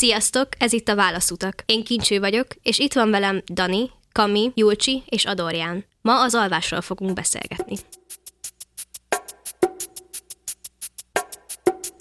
Sziasztok, ez itt a Válaszutak. Én Kincső vagyok, és itt van velem Dani, Kami, Julcsi és Adorján. Ma az alvásról fogunk beszélgetni.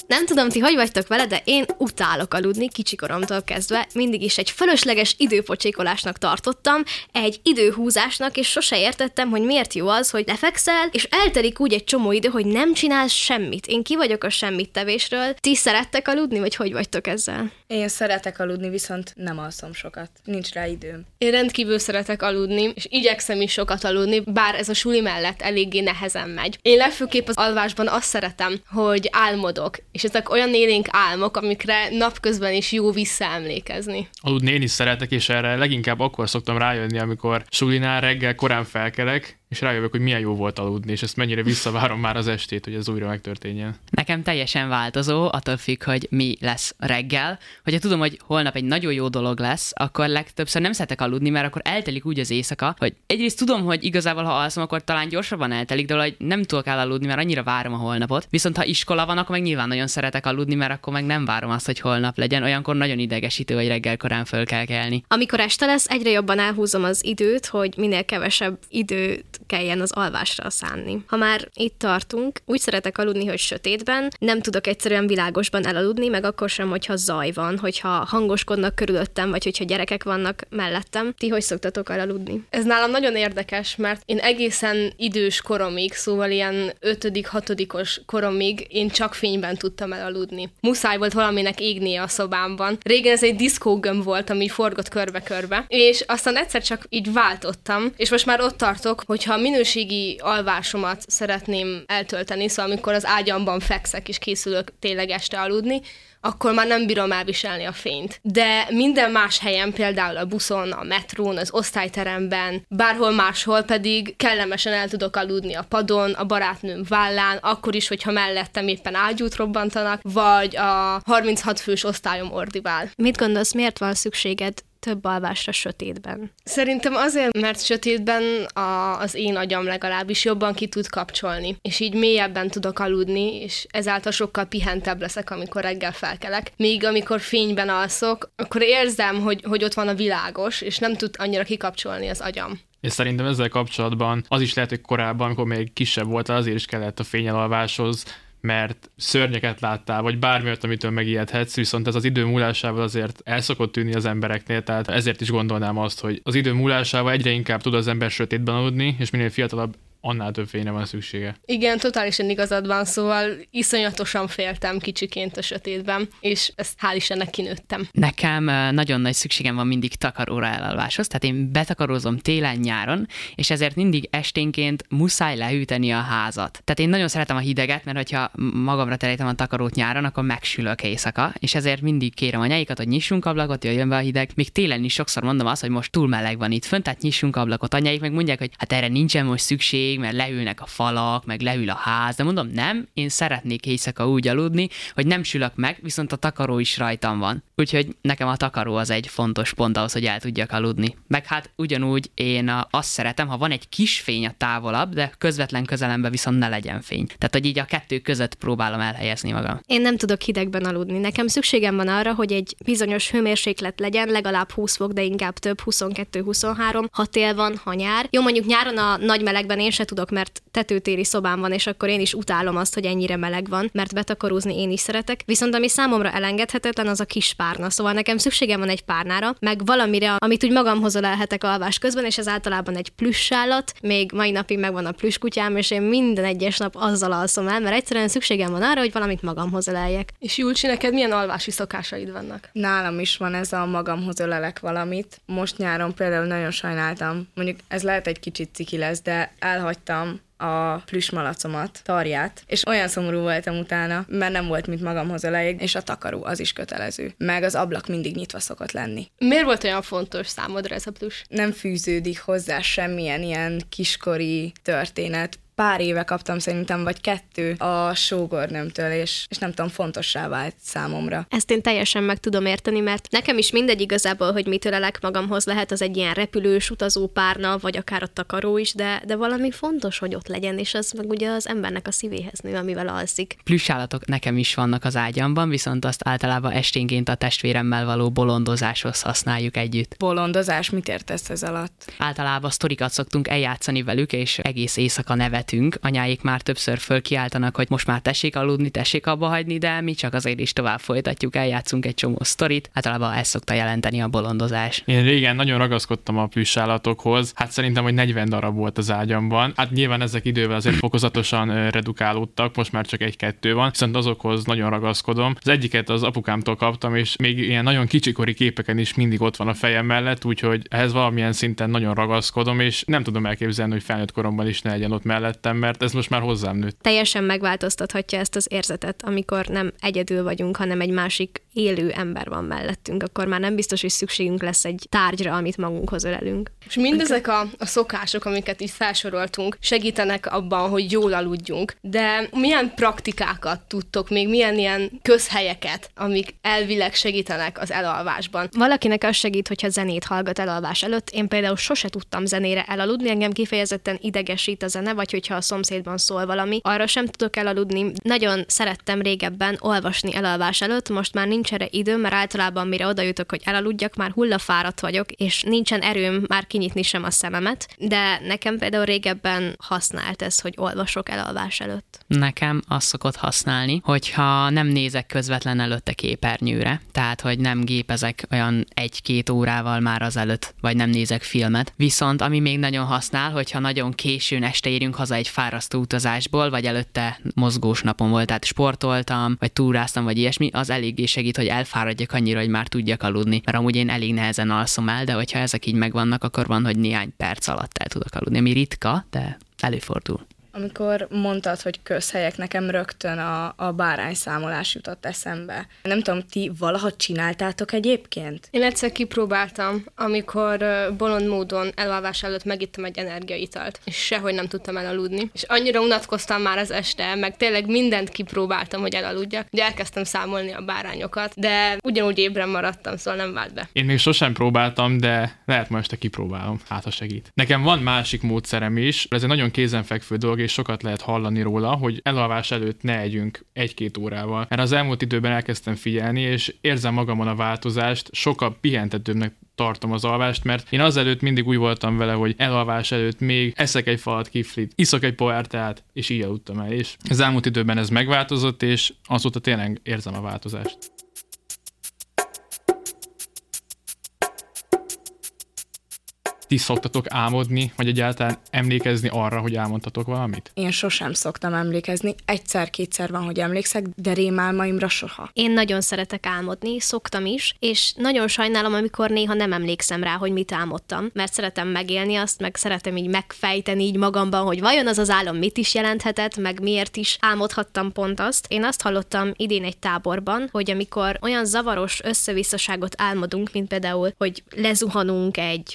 Nem tudom, ti hogy vagytok vele, de én utálok aludni kicsikoromtól kezdve. Mindig is egy fölösleges időpocsékolásnak tartottam, egy időhúzásnak, és sose értettem, hogy miért jó az, hogy lefekszel, és eltelik úgy egy csomó idő, hogy nem csinálsz semmit. Én ki vagyok a semmit tevésről. Ti szerettek aludni, vagy hogy vagytok ezzel? Én szeretek aludni, viszont nem alszom sokat. Nincs rá időm. Én rendkívül szeretek aludni, és igyekszem is sokat aludni, bár ez a suli mellett eléggé nehezen megy. Én legfőképp az alvásban azt szeretem, hogy álmodok, és ezek olyan élénk álmok, amikre napközben is jó visszaemlékezni. Aludni én is szeretek, és erre leginkább akkor szoktam rájönni, amikor sulinál reggel korán felkelek, és rájövök, hogy milyen jó volt aludni, és ezt mennyire visszavárom már az estét, hogy ez újra megtörténjen. Nekem teljesen változó, attól függ, hogy mi lesz reggel. Hogyha tudom, hogy holnap egy nagyon jó dolog lesz, akkor legtöbbször nem szeretek aludni, mert akkor eltelik úgy az éjszaka, hogy egyrészt tudom, hogy igazából ha alszom, akkor talán gyorsabban eltelik, de hogy nem tudok elaludni, mert annyira várom a holnapot. Viszont ha iskola van, akkor meg nyilván nagyon szeretek aludni, mert akkor meg nem várom azt, hogy holnap legyen. Olyankor nagyon idegesítő, hogy reggel korán föl kell kelni. Amikor este lesz, egyre jobban elhúzom az időt, hogy minél kevesebb időt kelljen az alvásra szánni. Ha már itt tartunk, úgy szeretek aludni, hogy sötétben, nem tudok egyszerűen világosban elaludni, meg akkor sem, hogyha zaj van, hogyha hangoskodnak körülöttem, vagy hogyha gyerekek vannak mellettem. Ti hogy szoktatok elaludni? Ez nálam nagyon érdekes, mert én egészen idős koromig, szóval ilyen 5.-6. koromig én csak fényben tudtam elaludni. Muszáj volt valaminek égnie a szobámban. Régen ez egy diszkógöm volt, ami forgott körbe-körbe, és aztán egyszer csak így váltottam, és most már ott tartok, hogyha minőségi alvásomat szeretném eltölteni, szóval amikor az ágyamban fekszek és készülök tényleg este aludni, akkor már nem bírom elviselni a fényt. De minden más helyen, például a buszon, a metrón, az osztályteremben, bárhol máshol pedig kellemesen el tudok aludni a padon, a barátnőm vállán, akkor is, hogyha mellettem éppen ágyút robbantanak, vagy a 36 fős osztályom ordibál. Mit gondolsz, miért van szükséged több alvásra sötétben? Szerintem azért, mert sötétben a, az én agyam legalábbis jobban ki tud kapcsolni, és így mélyebben tudok aludni, és ezáltal sokkal pihentebb leszek, amikor reggel felkelek. Míg amikor fényben alszok, akkor érzem, hogy, hogy ott van a világos, és nem tud annyira kikapcsolni az agyam. És szerintem ezzel kapcsolatban az is lehet, hogy korábban, amikor még kisebb volt, azért is kellett a fényelalváshoz, mert szörnyeket láttál, vagy bármi olyat, amitől megijedhetsz, viszont ez az idő múlásával azért el szokott tűnni az embereknél, tehát ezért is gondolnám azt, hogy az idő múlásával egyre inkább tud az ember sötétben aludni, és minél fiatalabb annál több fényre van szüksége. Igen, totálisan igazad van, szóval iszonyatosan féltem kicsiként a sötétben, és ezt hál' Istennek kinőttem. Nekem nagyon nagy szükségem van mindig takaróra elalváshoz, tehát én betakarózom télen-nyáron, és ezért mindig esténként muszáj lehűteni a házat. Tehát én nagyon szeretem a hideget, mert hogyha magamra terítem a takarót nyáron, akkor megsülök éjszaka, és ezért mindig kérem anyáikat, hogy nyissunk ablakot, jöjjön be a hideg. Még télen is sokszor mondom azt, hogy most túl meleg van itt fönt, tehát nyissunk ablakot. Anyáik meg mondják, hogy hát erre nincsen most szükség, rég, mert leülnek a falak, meg leül a ház, de mondom, nem, én szeretnék éjszaka úgy aludni, hogy nem sülök meg, viszont a takaró is rajtam van. Úgyhogy nekem a takaró az egy fontos pont ahhoz, hogy el tudjak aludni. Meg hát ugyanúgy én azt szeretem, ha van egy kis fény a távolabb, de közvetlen közelembe viszont ne legyen fény. Tehát, hogy így a kettő között próbálom elhelyezni magam. Én nem tudok hidegben aludni. Nekem szükségem van arra, hogy egy bizonyos hőmérséklet legyen, legalább 20 fok, de inkább több, 22-23, ha tél van, ha nyár. Jó, mondjuk nyáron a nagy melegben én se tudok, mert tetőtéri szobám van, és akkor én is utálom azt, hogy ennyire meleg van, mert betakarózni én is szeretek. Viszont ami számomra elengedhetetlen, az a kis párna. Szóval nekem szükségem van egy párnára, meg valamire, amit úgy magamhoz ölelhetek alvás közben, és ez általában egy plüssállat. Még mai napig megvan a plüsskutyám, és én minden egyes nap azzal alszom el, mert egyszerűen szükségem van arra, hogy valamit magamhoz öleljek. És Julcsi, neked milyen alvási szokásaid vannak? Nálam is van ez a magamhoz ölelek valamit. Most nyáron például nagyon sajnáltam. Mondjuk ez lehet egy kicsit ciki lesz, de elhagy hagytam a plüsmalacomat, tarját, és olyan szomorú voltam utána, mert nem volt mit magamhoz elég, és a takaró az is kötelező. Meg az ablak mindig nyitva szokott lenni. Miért volt olyan fontos számodra ez a plüss? Nem fűződik hozzá semmilyen ilyen kiskori történet, pár éve kaptam szerintem, vagy kettő a sógornőmtől, és, és nem tudom, fontossá vált számomra. Ezt én teljesen meg tudom érteni, mert nekem is mindegy igazából, hogy mit ölelek magamhoz, lehet az egy ilyen repülős utazó párna, vagy akár a takaró is, de, de valami fontos, hogy ott legyen, és az meg ugye az embernek a szívéhez nő, amivel alszik. Plüssállatok nekem is vannak az ágyamban, viszont azt általában esténként a testvéremmel való bolondozáshoz használjuk együtt. Bolondozás, mit értesz ez alatt? Általában sztorikat szoktunk eljátszani velük, és egész éjszaka nevetünk. Anyáik már többször fölkiáltanak, hogy most már tessék aludni, tessék abba hagyni, de mi csak azért is tovább folytatjuk, eljátszunk egy csomó sztorit. Általában ez szokta jelenteni a bolondozás. Én régen nagyon ragaszkodtam a plüssállatokhoz, hát szerintem, hogy 40 darab volt az ágyamban. Hát nyilván ezek idővel azért fokozatosan redukálódtak, most már csak egy-kettő van, viszont azokhoz nagyon ragaszkodom. Az egyiket az apukámtól kaptam, és még ilyen nagyon kicsikori képeken is mindig ott van a fejem mellett, úgyhogy ehhez valamilyen szinten nagyon ragaszkodom, és nem tudom elképzelni, hogy felnőtt koromban is ne legyen ott mellettem, mert ez most már hozzám nőtt. Teljesen megváltoztathatja ezt az érzetet, amikor nem egyedül vagyunk, hanem egy másik élő ember van mellettünk, akkor már nem biztos, hogy szükségünk lesz egy tárgyra, amit magunkhoz ölelünk. És mindezek a, a szokások, amiket így felsoroltunk, segítenek abban, hogy jól aludjunk. De milyen praktikákat tudtok még, milyen ilyen közhelyeket, amik elvileg segítenek az elalvásban? Valakinek az segít, hogyha zenét hallgat elalvás előtt. Én például sose tudtam zenére elaludni, engem kifejezetten idegesít a zene, vagy hogyha a szomszédban szól valami, arra sem tudok elaludni. Nagyon szerettem régebben olvasni elalvás előtt, most már nincs erre időm, mert általában mire oda jutok, hogy elaludjak, már hullafáradt vagyok, és nincsen erőm már kinyitni sem a szememet, de nekem például régebben használt ez, hogy olvasok elalvás előtt. Nekem azt szokott használni, hogyha nem nézek közvetlen előtte képernyőre, tehát hogy nem gépezek olyan egy-két órával már az előtt, vagy nem nézek filmet. Viszont ami még nagyon használ, hogyha nagyon későn este érünk haza egy fárasztó utazásból, vagy előtte mozgós napon volt, tehát sportoltam, vagy túráztam, vagy ilyesmi, az eléggé segít, hogy elfáradjak annyira, hogy már tudjak aludni. Mert amúgy én elég nehezen alszom el, de hogyha ezek így megvannak, akkor van, hogy néhány perc alatt el tudok aludni. Ami ritka, de előfordul. Amikor mondtad, hogy közhelyek, nekem rögtön a, a bárányszámolás jutott eszembe. Nem tudom, ti valaha csináltátok egyébként? Én egyszer kipróbáltam, amikor bolond módon elalvás előtt megittem egy energiaitalt, és sehogy nem tudtam elaludni. És annyira unatkoztam már az este, meg tényleg mindent kipróbáltam, hogy elaludjak. Ugye elkezdtem számolni a bárányokat, de ugyanúgy ébren maradtam, szóval nem vált be. Én még sosem próbáltam, de lehet ma este kipróbálom, hát ha segít. Nekem van másik módszerem is, ez egy nagyon kézenfekvő dolog, és sokat lehet hallani róla, hogy elalvás előtt ne együnk egy-két órával. Mert az elmúlt időben elkezdtem figyelni, és érzem magamon a változást, sokkal pihentetőbbnek tartom az alvást, mert én azelőtt mindig úgy voltam vele, hogy elalvás előtt még eszek egy falat kiflit, iszok egy pohár és így aludtam el. És az elmúlt időben ez megváltozott, és azóta tényleg érzem a változást. Ti szoktatok álmodni, vagy egyáltalán emlékezni arra, hogy álmodtatok valamit? Én sosem szoktam emlékezni. Egyszer-kétszer van, hogy emlékszek, de rémálmaimra soha. Én nagyon szeretek álmodni, szoktam is, és nagyon sajnálom, amikor néha nem emlékszem rá, hogy mit álmodtam, mert szeretem megélni azt, meg szeretem így megfejteni így magamban, hogy vajon az az álom mit is jelenthetett, meg miért is álmodhattam pont azt. Én azt hallottam idén egy táborban, hogy amikor olyan zavaros összevisszaságot álmodunk, mint például, hogy lezuhanunk egy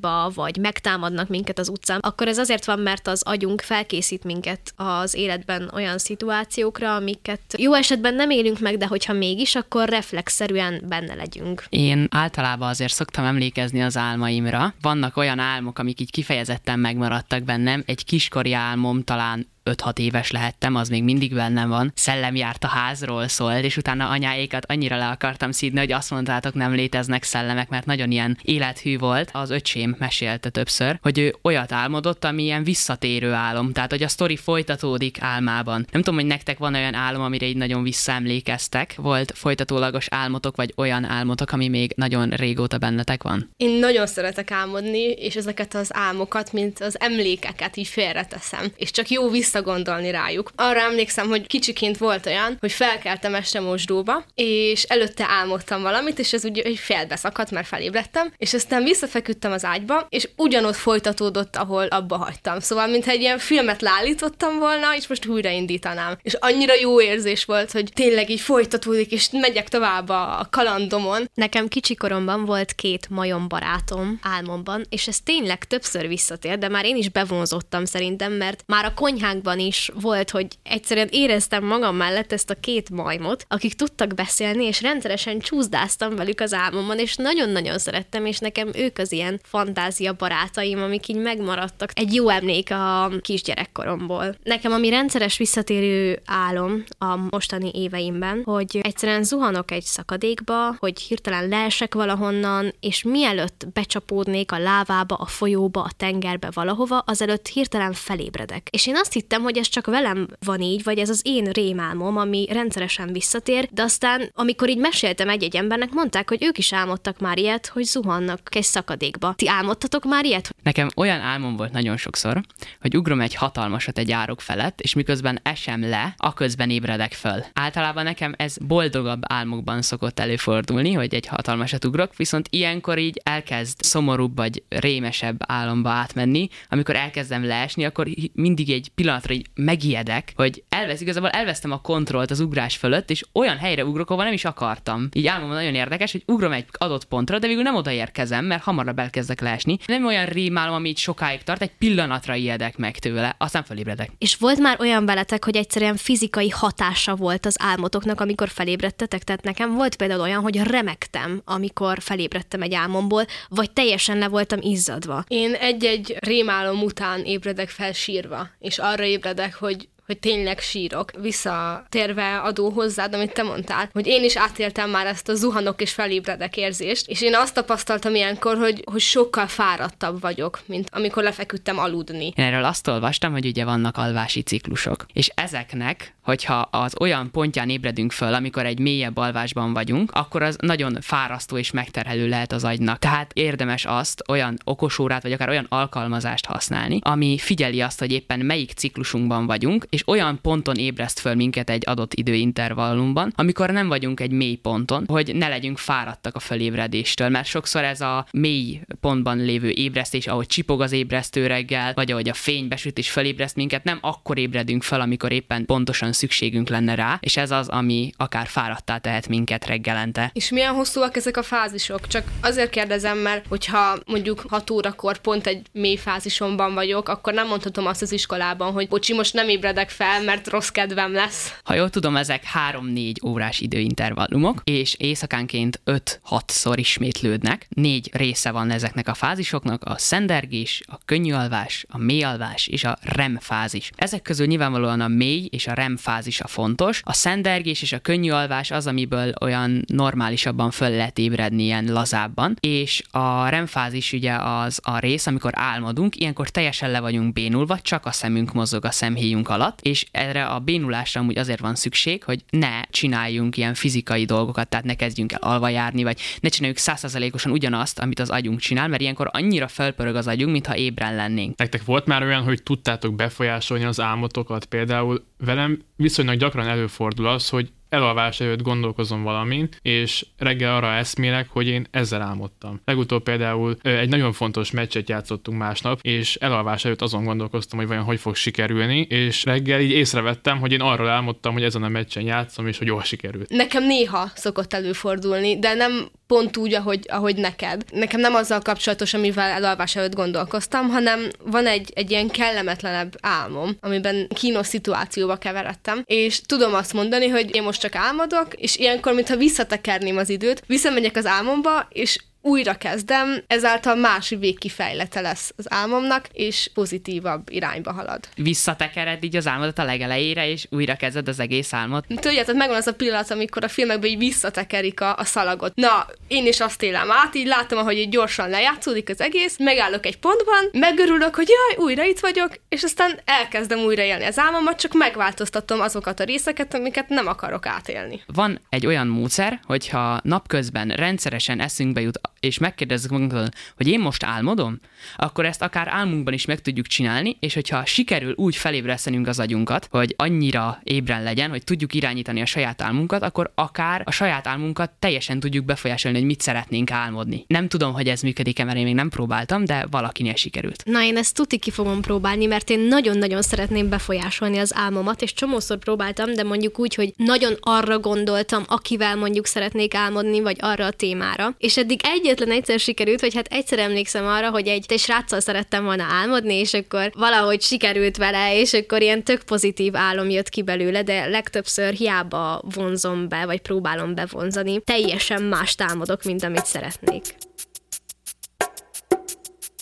szakadékba, vagy megtámadnak minket az utcán, akkor ez azért van, mert az agyunk felkészít minket az életben olyan szituációkra, amiket jó esetben nem élünk meg, de hogyha mégis, akkor reflexzerűen benne legyünk. Én általában azért szoktam emlékezni az álmaimra. Vannak olyan álmok, amik így kifejezetten megmaradtak bennem. Egy kiskori álmom talán 5-6 éves lehettem, az még mindig bennem van. Szellem járt a házról szólt, és utána anyáékat annyira le akartam szídni, hogy azt mondtátok, nem léteznek szellemek, mert nagyon ilyen élethű volt. Az öcsém mesélte többször, hogy ő olyat álmodott, ami ilyen visszatérő álom, tehát hogy a sztori folytatódik álmában. Nem tudom, hogy nektek van olyan álom, amire így nagyon visszaemlékeztek, volt folytatólagos álmotok, vagy olyan álmotok, ami még nagyon régóta bennetek van? Én nagyon szeretek álmodni, és ezeket az álmokat, mint az emlékeket így félreteszem. És csak jó visszagondolni rájuk. Arra emlékszem, hogy kicsiként volt olyan, hogy felkeltem este mosdóba, és előtte álmodtam valamit, és ez ugye egy félbe szakadt, mert felébredtem, és aztán visszafeküdtem az ágyba, és ugyanott folytatódott, ahol abba hagytam. Szóval, mintha egy ilyen filmet leállítottam volna, és most újraindítanám. És annyira jó érzés volt, hogy tényleg így folytatódik, és megyek tovább a kalandomon. Nekem kicsikoromban volt két majom barátom álmomban, és ez tényleg többször visszatér, de már én is bevonzottam szerintem, mert már a konyhánkban is volt, hogy egyszerűen éreztem magam mellett ezt a két majmot, akik tudtak beszélni, és rendszeresen csúszdáztam velük az álmomban, és nagyon-nagyon szerettem, és nekem ők az ilyen fantázia barátaim, amik így megmaradtak. Egy jó emlék a kisgyerekkoromból. Nekem ami rendszeres visszatérő álom a mostani éveimben, hogy egyszerűen zuhanok egy szakadékba, hogy hirtelen leesek valahonnan, és mielőtt becsapódnék a lávába, a folyóba, a tengerbe valahova, azelőtt hirtelen felébredek. És én azt hittem, hogy ez csak velem van így, vagy ez az én rémálmom, ami rendszeresen visszatér, de aztán, amikor így meséltem egy-egy embernek, mondták, hogy ők is álmodtak már ilyet, hogy zuhannak egy szakadékba. Ti álmodtatok már ilyet? Nekem olyan álmom volt nagyon sokszor, hogy ugrom egy hatalmasat egy árok felett, és miközben esem le, aközben ébredek föl. Általában nekem ez boldogabb álmokban szokott előfordulni, hogy egy hatalmasat ugrok, viszont ilyenkor így elkezd szomorúbb vagy rémesebb álomba átmenni, amikor elkezdem leesni, akkor mindig egy pillanatra így megijedek, hogy elvesz, igazából elvesztem a kontrollt az ugrás fölött, és olyan helyre ugrok, ahol nem is akartam. Így álmomban nagyon érdekes, hogy ugrom egy adott pontra, de végül nem odaérkezem, mert hamarabb elkezdek leesni. Nem olyan rémálom, ami így sokáig tart, egy pillanatra ijedek meg tőle, aztán felébredek. És volt már olyan veletek, hogy egyszerűen fizikai hatása volt az álmotoknak, amikor felébredtetek? Tehát nekem volt például olyan, hogy remektem, amikor felébredtem egy álmomból, vagy teljesen le voltam izzadva. Én egy-egy rémálom után ébredek fel sírva, és arra ébredek, hogy hogy tényleg sírok. Visszatérve adó hozzád, amit te mondtál, hogy én is átéltem már ezt a zuhanok és felébredek érzést, és én azt tapasztaltam ilyenkor, hogy, hogy sokkal fáradtabb vagyok, mint amikor lefeküdtem aludni. Én erről azt olvastam, hogy ugye vannak alvási ciklusok, és ezeknek hogyha az olyan pontján ébredünk föl, amikor egy mélyebb alvásban vagyunk, akkor az nagyon fárasztó és megterhelő lehet az agynak. Tehát érdemes azt olyan okosórát, vagy akár olyan alkalmazást használni, ami figyeli azt, hogy éppen melyik ciklusunkban vagyunk, és olyan ponton ébreszt föl minket egy adott időintervallumban, amikor nem vagyunk egy mély ponton, hogy ne legyünk fáradtak a fölébredéstől, mert sokszor ez a mély pontban lévő ébresztés, ahogy csipog az ébresztő reggel, vagy ahogy a fény besüt és fölébreszt minket, nem akkor ébredünk fel, amikor éppen pontosan szükségünk lenne rá, és ez az, ami akár fáradtá tehet minket reggelente. És milyen hosszúak ezek a fázisok? Csak azért kérdezem, mert hogyha mondjuk 6 órakor pont egy mély fázisomban vagyok, akkor nem mondhatom azt az iskolában, hogy bocsi, most nem ébredek fel, mert rossz kedvem lesz. Ha jól tudom, ezek 3-4 órás időintervallumok, és éjszakánként 5-6-szor ismétlődnek. Négy része van ezeknek a fázisoknak, a szendergés, a könnyű alvás, a mély alvás és a REM fázis. Ezek közül nyilvánvalóan a mély és a REM fázisa fontos. A szendergés és a könnyű alvás az, amiből olyan normálisabban föl lehet ébredni ilyen lazábban, és a REM fázis ugye az a rész, amikor álmodunk, ilyenkor teljesen le vagyunk bénulva, csak a szemünk mozog a szemhéjunk alatt, és erre a bénulásra amúgy azért van szükség, hogy ne csináljunk ilyen fizikai dolgokat, tehát ne kezdjünk el alva járni, vagy ne csináljuk százszerzalékosan ugyanazt, amit az agyunk csinál, mert ilyenkor annyira felpörög az agyunk, mintha ébren lennénk. Nektek volt már olyan, hogy tudtátok befolyásolni az álmotokat? Például velem viszonylag gyakran előfordul az, hogy elalvás előtt gondolkozom valamin, és reggel arra eszmélek, hogy én ezzel álmodtam. Legutóbb például egy nagyon fontos meccset játszottunk másnap, és elalvás előtt azon gondolkoztam, hogy vajon hogy fog sikerülni, és reggel így észrevettem, hogy én arról álmodtam, hogy ezen a meccsen játszom, és hogy jól sikerült. Nekem néha szokott előfordulni, de nem pont úgy, ahogy, ahogy neked. Nekem nem azzal kapcsolatos, amivel elalvás előtt gondolkoztam, hanem van egy, egy ilyen kellemetlenebb álmom, amiben kínos szituációba keveredtem, és tudom azt mondani, hogy én most csak álmodok, és ilyenkor, mintha visszatekerném az időt, visszamegyek az álmomba, és újra kezdem, ezáltal más végkifejlete lesz az álmomnak, és pozitívabb irányba halad. Visszatekered így az álmodat a legelejére, és újra kezded az egész álmot. Tudjátok, megvan az a pillanat, amikor a filmekben így visszatekerik a, a szalagot. Na, én is azt élem át, így látom, ahogy így gyorsan lejátszódik az egész, megállok egy pontban, megörülök, hogy jaj, újra itt vagyok, és aztán elkezdem újra élni az álmomat, csak megváltoztatom azokat a részeket, amiket nem akarok átélni. Van egy olyan módszer, hogyha napközben rendszeresen eszünkbe jut és megkérdezzük magunktól, hogy én most álmodom, akkor ezt akár álmunkban is meg tudjuk csinálni, és hogyha sikerül úgy felébresztenünk az agyunkat, hogy annyira ébren legyen, hogy tudjuk irányítani a saját álmunkat, akkor akár a saját álmunkat teljesen tudjuk befolyásolni, hogy mit szeretnénk álmodni. Nem tudom, hogy ez működik-e, mert én még nem próbáltam, de valakinél sikerült. Na, én ezt tuti ki fogom próbálni, mert én nagyon-nagyon szeretném befolyásolni az álmomat, és csomószor próbáltam, de mondjuk úgy, hogy nagyon arra gondoltam, akivel mondjuk szeretnék álmodni, vagy arra a témára. És eddig egyetlen egyszer sikerült, vagy hát egyszer emlékszem arra, hogy egy, egy sráccal szerettem volna álmodni, és akkor valahogy sikerült vele, és akkor ilyen tök pozitív álom jött ki belőle, de legtöbbször hiába vonzom be, vagy próbálom bevonzani. Teljesen más álmodok, mint amit szeretnék.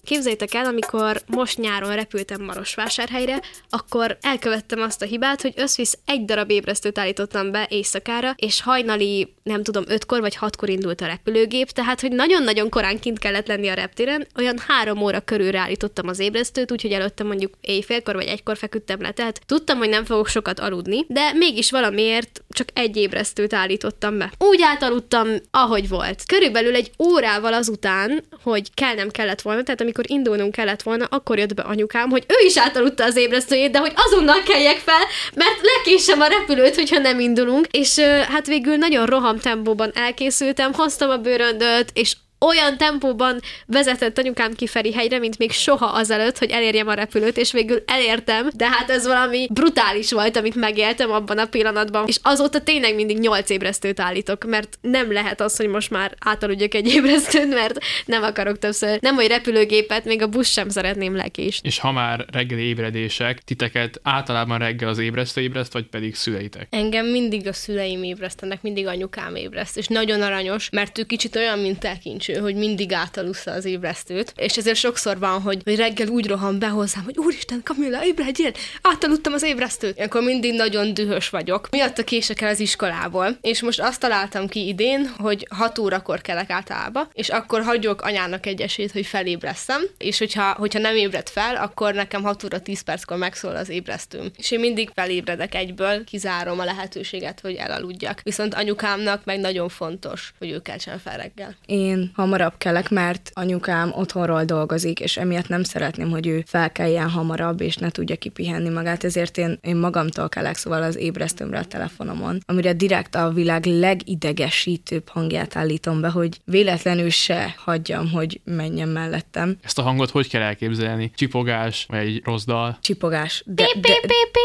Képzeljétek el, amikor most nyáron repültem Marosvásárhelyre, akkor elkövettem azt a hibát, hogy összvisz egy darab ébresztőt állítottam be éjszakára, és hajnali, nem tudom, ötkor vagy hatkor indult a repülőgép, tehát hogy nagyon-nagyon korán kint kellett lenni a reptéren, olyan három óra körülre állítottam az ébresztőt, úgyhogy előtte mondjuk éjfélkor vagy egykor feküdtem le, tehát tudtam, hogy nem fogok sokat aludni, de mégis valamiért csak egy ébresztőt állítottam be. Úgy átaludtam, ahogy volt. Körülbelül egy órával azután, hogy kell nem kellett volna, tehát amikor amikor indulnunk kellett volna, akkor jött be anyukám, hogy ő is átaludta az ébresztőjét, de hogy azonnal keljek fel, mert lekésem a repülőt, hogyha nem indulunk. És hát végül nagyon roham tempóban elkészültem, hoztam a bőröndöt, és olyan tempóban vezetett anyukám ki hegyre, mint még soha azelőtt, hogy elérjem a repülőt, és végül elértem, de hát ez valami brutális volt, amit megéltem abban a pillanatban, és azóta tényleg mindig nyolc ébresztőt állítok, mert nem lehet az, hogy most már átaludjak egy ébresztőn, mert nem akarok többször, nem hogy repülőgépet, még a busz sem szeretném lekés. És ha már reggeli ébredések, titeket általában reggel az ébresztő ébreszt, vagy pedig szüleitek? Engem mindig a szüleim ébresztenek, mindig anyukám ébreszt, és nagyon aranyos, mert ő kicsit olyan, mint tekincs hogy mindig átalussza az ébresztőt, és ezért sokszor van, hogy, hogy reggel úgy rohan be hozzám, hogy úristen, Kamilla, ébredjél, átaludtam az ébresztőt. Akkor mindig nagyon dühös vagyok. Miatt a kések el az iskolából. És most azt találtam ki idén, hogy 6 órakor kelek általában, és akkor hagyok anyának egy esélyt, hogy felébreszem, és hogyha, hogyha nem ébred fel, akkor nekem 6 óra 10 perckor megszól az ébresztőm. És én mindig felébredek egyből, kizárom a lehetőséget, hogy elaludjak. Viszont anyukámnak meg nagyon fontos, hogy ő keltsen fel reggel. Én hamarabb kelek, mert anyukám otthonról dolgozik, és emiatt nem szeretném, hogy ő felkeljen hamarabb, és ne tudja kipihenni magát, ezért én, én magamtól kelek, szóval az ébresztőmre a telefonomon, amire direkt a világ legidegesítőbb hangját állítom be, hogy véletlenül se hagyjam, hogy menjen mellettem. Ezt a hangot hogy kell elképzelni? Csipogás, vagy egy rossz dal? Csipogás. De, de,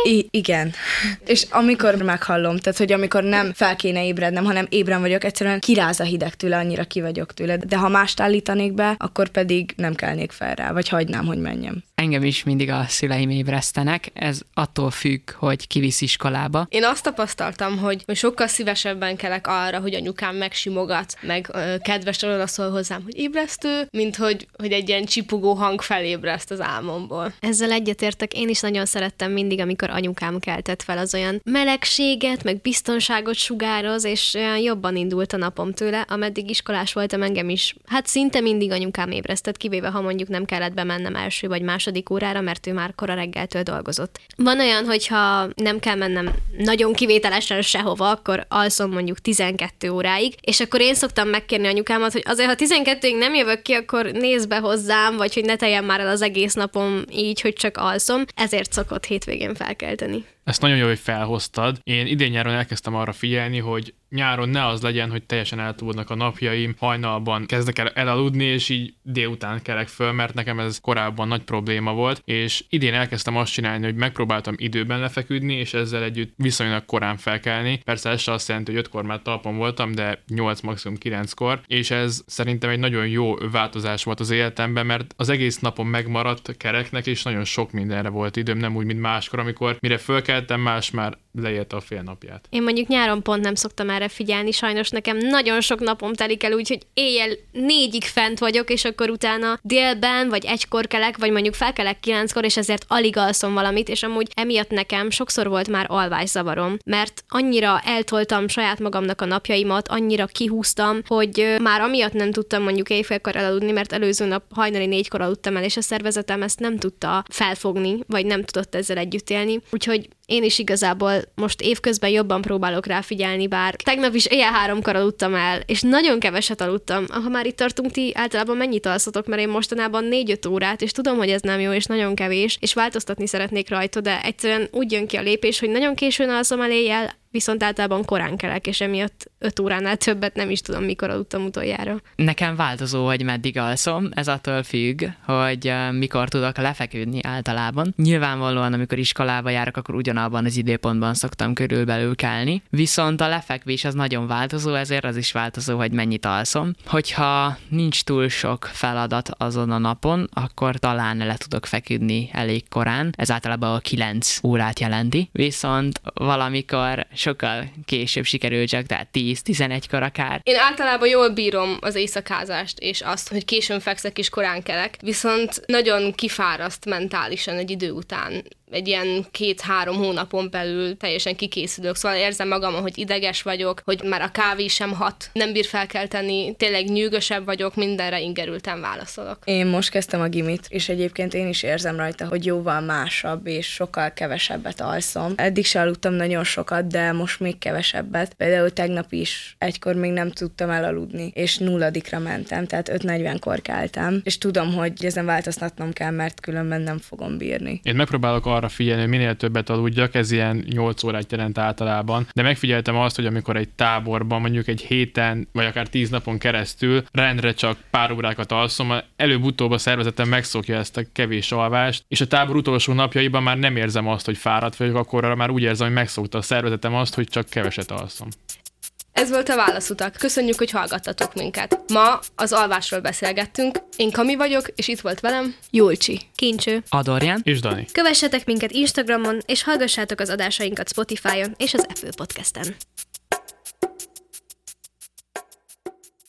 I- igen. és amikor meghallom, tehát hogy amikor nem fel kéne ébrednem, hanem ébren vagyok, egyszerűen kiráz a hideg tőle, annyira ki vagyok tőle de ha mást állítanék be, akkor pedig nem kelnék fel rá, vagy hagynám, hogy menjem. Engem is mindig a szüleim ébresztenek, ez attól függ, hogy kivisz iskolába. Én azt tapasztaltam, hogy, hogy sokkal szívesebben kelek arra, hogy anyukám megsimogat, meg ö, kedves oda szól hozzám, hogy ébresztő, mint hogy, hogy egy ilyen csipogó hang felébreszt az álmomból. Ezzel egyetértek, én is nagyon szerettem mindig, amikor anyukám keltett fel az olyan melegséget, meg biztonságot sugároz, és olyan jobban indult a napom tőle, ameddig iskolás voltam, engem is, hát szinte mindig anyukám ébresztett, kivéve ha mondjuk nem kellett bemennem első vagy második órára, mert ő már kora reggeltől dolgozott. Van olyan, hogyha nem kell mennem nagyon kivételesen sehova, akkor alszom mondjuk 12 óráig, és akkor én szoktam megkérni anyukámat, hogy azért, ha 12-ig nem jövök ki, akkor nézz be hozzám, vagy hogy ne teljen már el az egész napom így, hogy csak alszom. Ezért szokott hétvégén felkelteni. Ezt nagyon jó, hogy felhoztad. Én idén nyáron elkezdtem arra figyelni, hogy nyáron ne az legyen, hogy teljesen eltúlnak a napjaim, hajnalban kezdek el elaludni, és így délután kelek föl, mert nekem ez korábban nagy probléma volt, és idén elkezdtem azt csinálni, hogy megpróbáltam időben lefeküdni, és ezzel együtt viszonylag korán felkelni. Persze ez se azt jelenti, hogy ötkor már talpon voltam, de 8 maximum 9-kor, és ez szerintem egy nagyon jó változás volt az életemben, mert az egész napon megmaradt kereknek, és nagyon sok mindenre volt időm, nem úgy, mint máskor, amikor mire fölkeltem, más már leélte a fél napját. Én mondjuk nyáron pont nem szoktam erre figyelni, sajnos nekem nagyon sok napom telik el úgy, hogy éjjel négyig fent vagyok, és akkor utána délben, vagy egykor kelek, vagy mondjuk felkelek kilenckor, és ezért alig alszom valamit, és amúgy emiatt nekem sokszor volt már alvászavarom, mert annyira eltoltam saját magamnak a napjaimat, annyira kihúztam, hogy már amiatt nem tudtam mondjuk éjfélkor elaludni, mert előző nap hajnali négykor aludtam el, és a szervezetem ezt nem tudta felfogni, vagy nem tudott ezzel együtt élni. Úgyhogy én is igazából most évközben jobban próbálok rá figyelni, bár tegnap is éjjel háromkor aludtam el, és nagyon keveset aludtam. Ha már itt tartunk, ti általában mennyit alszotok, mert én mostanában 4-5 órát, és tudom, hogy ez nem jó, és nagyon kevés, és változtatni szeretnék rajta, de egyszerűen úgy jön ki a lépés, hogy nagyon későn alszom el éjjel, viszont általában korán kelek, és emiatt 5 óránál többet nem is tudom, mikor aludtam utoljára. Nekem változó, hogy meddig alszom, ez attól függ, hogy mikor tudok lefeküdni általában. Nyilvánvalóan, amikor iskolába járok, akkor ugyanabban az időpontban szoktam körülbelül kelni, viszont a lefekvés az nagyon változó, ezért az is változó, hogy mennyit alszom. Hogyha nincs túl sok feladat azon a napon, akkor talán le tudok feküdni elég korán, ez általában a 9 órát jelenti, viszont valamikor sokkal később sikerül csak, tehát 10-11-kor akár. Én általában jól bírom az éjszakázást, és azt, hogy későn fekszek és korán kelek, viszont nagyon kifáraszt mentálisan egy idő után egy ilyen két-három hónapon belül teljesen kikészülök. Szóval érzem magam, hogy ideges vagyok, hogy már a kávé sem hat, nem bír felkelteni, tényleg nyűgösebb vagyok, mindenre ingerülten válaszolok. Én most kezdtem a gimit, és egyébként én is érzem rajta, hogy jóval másabb, és sokkal kevesebbet alszom. Eddig se aludtam nagyon sokat, de most még kevesebbet. Például tegnap is egykor még nem tudtam elaludni, és nulladikra mentem, tehát 5.40-kor keltem, és tudom, hogy ezen változtatnom kell, mert különben nem fogom bírni. Én megpróbálok arra figyelni, hogy minél többet aludjak, ez ilyen 8 órát jelent általában, de megfigyeltem azt, hogy amikor egy táborban, mondjuk egy héten, vagy akár 10 napon keresztül rendre csak pár órákat alszom, előbb-utóbb a szervezetem megszokja ezt a kevés alvást, és a tábor utolsó napjaiban már nem érzem azt, hogy fáradt vagyok, akkor már úgy érzem, hogy megszokta a szervezetem azt, hogy csak keveset alszom. Ez volt a Válaszutak. Köszönjük, hogy hallgattatok minket. Ma az alvásról beszélgettünk. Én Kami vagyok, és itt volt velem Julcsi, Kincső, Adorján? És Dani. Kövessetek minket Instagramon, és hallgassátok az adásainkat Spotify-on és az Apple Podcast-en.